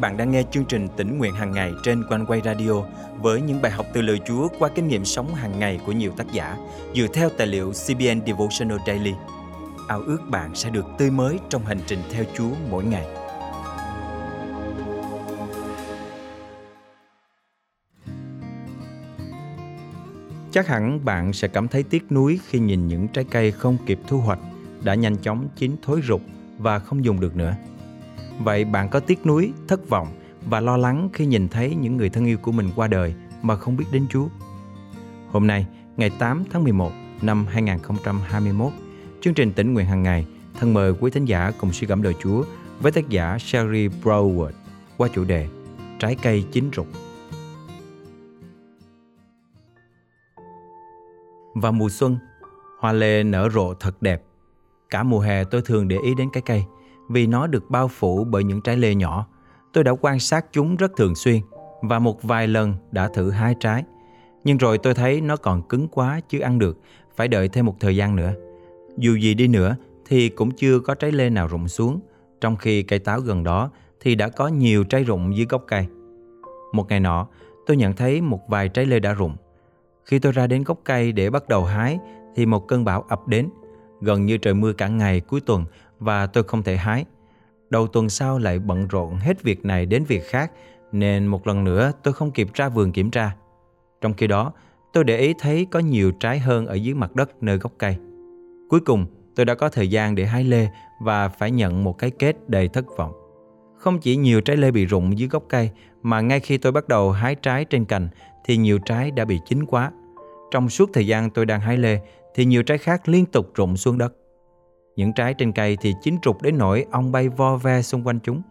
bạn đang nghe chương trình tỉnh nguyện hàng ngày trên quanh quay radio với những bài học từ lời Chúa qua kinh nghiệm sống hàng ngày của nhiều tác giả dựa theo tài liệu CBN Devotional Daily. Ao ước bạn sẽ được tươi mới trong hành trình theo Chúa mỗi ngày. Chắc hẳn bạn sẽ cảm thấy tiếc nuối khi nhìn những trái cây không kịp thu hoạch, đã nhanh chóng chín thối rục và không dùng được nữa. Vậy bạn có tiếc nuối, thất vọng và lo lắng khi nhìn thấy những người thân yêu của mình qua đời mà không biết đến Chúa? Hôm nay, ngày 8 tháng 11 năm 2021, chương trình tỉnh nguyện hàng ngày thân mời quý thính giả cùng suy gẫm đời Chúa với tác giả Sherry Broward qua chủ đề Trái cây chín rụng. Vào mùa xuân, hoa lê nở rộ thật đẹp. Cả mùa hè tôi thường để ý đến cái cây – vì nó được bao phủ bởi những trái lê nhỏ. Tôi đã quan sát chúng rất thường xuyên và một vài lần đã thử hai trái. Nhưng rồi tôi thấy nó còn cứng quá chứ ăn được, phải đợi thêm một thời gian nữa. Dù gì đi nữa thì cũng chưa có trái lê nào rụng xuống, trong khi cây táo gần đó thì đã có nhiều trái rụng dưới gốc cây. Một ngày nọ, tôi nhận thấy một vài trái lê đã rụng. Khi tôi ra đến gốc cây để bắt đầu hái thì một cơn bão ập đến. Gần như trời mưa cả ngày cuối tuần và tôi không thể hái. Đầu tuần sau lại bận rộn hết việc này đến việc khác nên một lần nữa tôi không kịp ra vườn kiểm tra. Trong khi đó, tôi để ý thấy có nhiều trái hơn ở dưới mặt đất nơi gốc cây. Cuối cùng, tôi đã có thời gian để hái lê và phải nhận một cái kết đầy thất vọng. Không chỉ nhiều trái lê bị rụng dưới gốc cây mà ngay khi tôi bắt đầu hái trái trên cành thì nhiều trái đã bị chín quá. Trong suốt thời gian tôi đang hái lê thì nhiều trái khác liên tục rụng xuống đất. Những trái trên cây thì chín trục đến nỗi ong bay vo ve xung quanh chúng.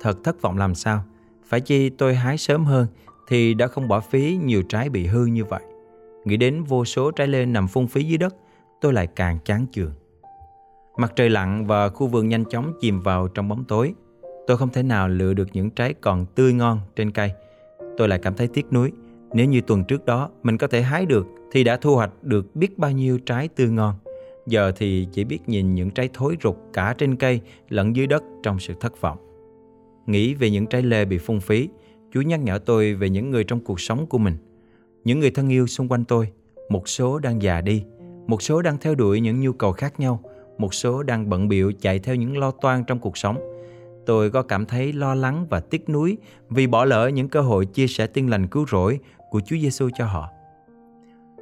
Thật thất vọng làm sao. Phải chi tôi hái sớm hơn thì đã không bỏ phí nhiều trái bị hư như vậy. Nghĩ đến vô số trái lê nằm phung phí dưới đất, tôi lại càng chán chường. Mặt trời lặn và khu vườn nhanh chóng chìm vào trong bóng tối. Tôi không thể nào lựa được những trái còn tươi ngon trên cây. Tôi lại cảm thấy tiếc nuối. Nếu như tuần trước đó mình có thể hái được thì đã thu hoạch được biết bao nhiêu trái tươi ngon. Giờ thì chỉ biết nhìn những trái thối rụt cả trên cây lẫn dưới đất trong sự thất vọng. Nghĩ về những trái lê bị phung phí, Chúa nhắc nhở tôi về những người trong cuộc sống của mình. Những người thân yêu xung quanh tôi, một số đang già đi, một số đang theo đuổi những nhu cầu khác nhau, một số đang bận biệu chạy theo những lo toan trong cuộc sống. Tôi có cảm thấy lo lắng và tiếc nuối vì bỏ lỡ những cơ hội chia sẻ tin lành cứu rỗi của Chúa Giêsu cho họ.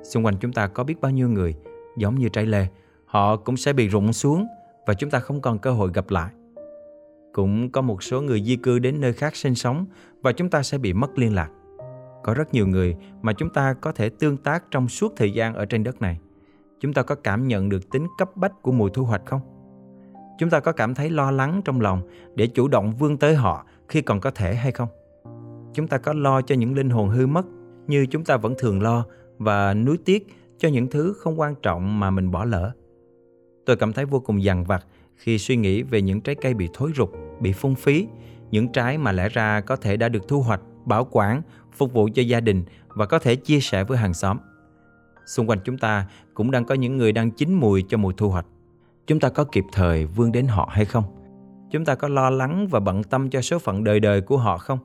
Xung quanh chúng ta có biết bao nhiêu người giống như trái lê họ cũng sẽ bị rụng xuống và chúng ta không còn cơ hội gặp lại. Cũng có một số người di cư đến nơi khác sinh sống và chúng ta sẽ bị mất liên lạc. Có rất nhiều người mà chúng ta có thể tương tác trong suốt thời gian ở trên đất này. Chúng ta có cảm nhận được tính cấp bách của mùa thu hoạch không? Chúng ta có cảm thấy lo lắng trong lòng để chủ động vươn tới họ khi còn có thể hay không? Chúng ta có lo cho những linh hồn hư mất như chúng ta vẫn thường lo và nuối tiếc cho những thứ không quan trọng mà mình bỏ lỡ. Tôi cảm thấy vô cùng dằn vặt khi suy nghĩ về những trái cây bị thối rục, bị phung phí, những trái mà lẽ ra có thể đã được thu hoạch, bảo quản, phục vụ cho gia đình và có thể chia sẻ với hàng xóm. Xung quanh chúng ta cũng đang có những người đang chín mùi cho mùa thu hoạch. Chúng ta có kịp thời vươn đến họ hay không? Chúng ta có lo lắng và bận tâm cho số phận đời đời của họ không?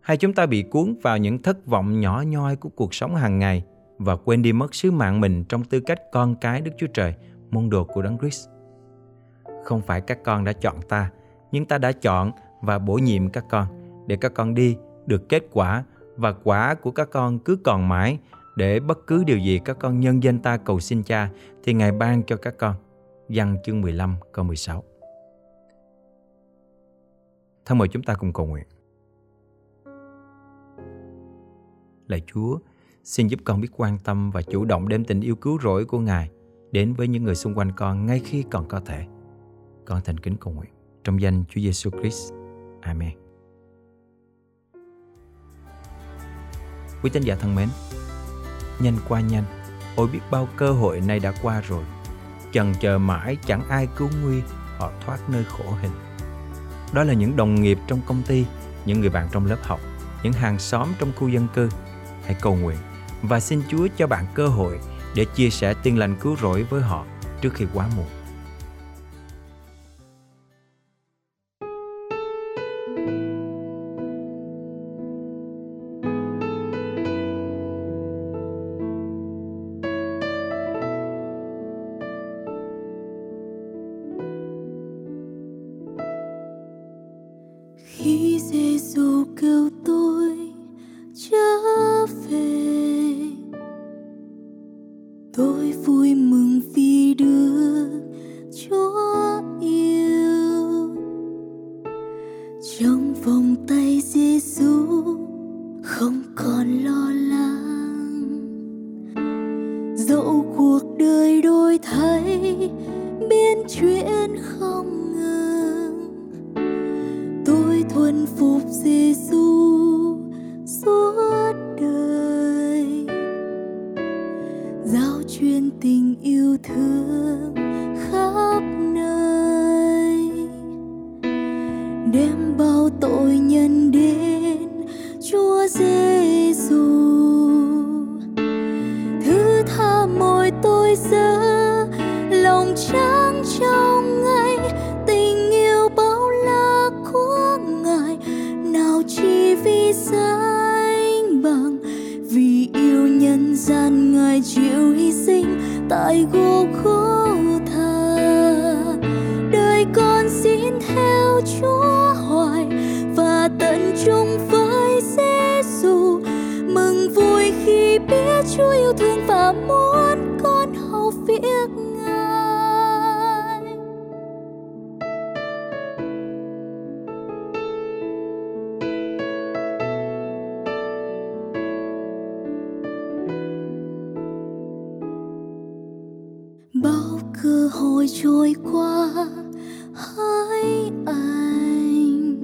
Hay chúng ta bị cuốn vào những thất vọng nhỏ nhoi của cuộc sống hàng ngày và quên đi mất sứ mạng mình trong tư cách con cái Đức Chúa Trời – môn đồ của Đấng Christ. Không phải các con đã chọn ta, nhưng ta đã chọn và bổ nhiệm các con để các con đi được kết quả và quả của các con cứ còn mãi để bất cứ điều gì các con nhân danh ta cầu xin cha thì Ngài ban cho các con. Văn chương 15 câu 16 Thân mời chúng ta cùng cầu nguyện. Lạy Chúa, xin giúp con biết quan tâm và chủ động đem tình yêu cứu rỗi của Ngài – đến với những người xung quanh con ngay khi còn có thể. Con thành kính cầu nguyện trong danh Chúa Giêsu Christ. Amen. Quý tín giả thân mến, nhanh qua nhanh, ôi biết bao cơ hội này đã qua rồi. Chần chờ mãi chẳng ai cứu nguy, họ thoát nơi khổ hình. Đó là những đồng nghiệp trong công ty, những người bạn trong lớp học, những hàng xóm trong khu dân cư. Hãy cầu nguyện và xin Chúa cho bạn cơ hội để chia sẻ tin lành cứu rỗi với họ trước khi quá muộn. Yêu thương khắp nơi. Đem bao tội nhân đến Chúa Giêsu Chúa yêu thương và muốn con hầu việc Ngài. Bao cơ hội trôi qua, hỡi anh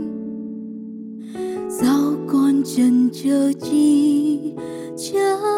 sao con chần chờ chi chờ.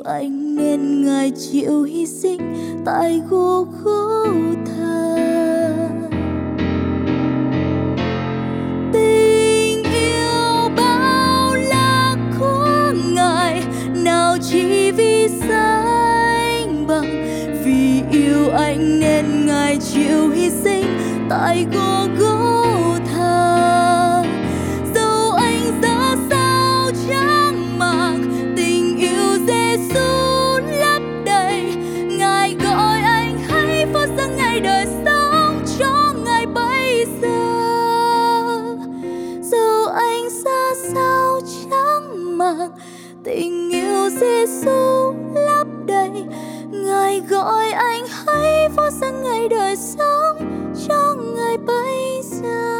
yêu anh nên ngài chịu hy sinh tại gô tha tình yêu bao la khó ngài, nào chỉ vì danh bằng. Vì yêu anh nên ngài chịu hy sinh tại gô khô mang. Tình yêu Giêsu lấp đầy. Ngài gọi anh hãy phó dâng ngày đời sống cho ngài bây giờ.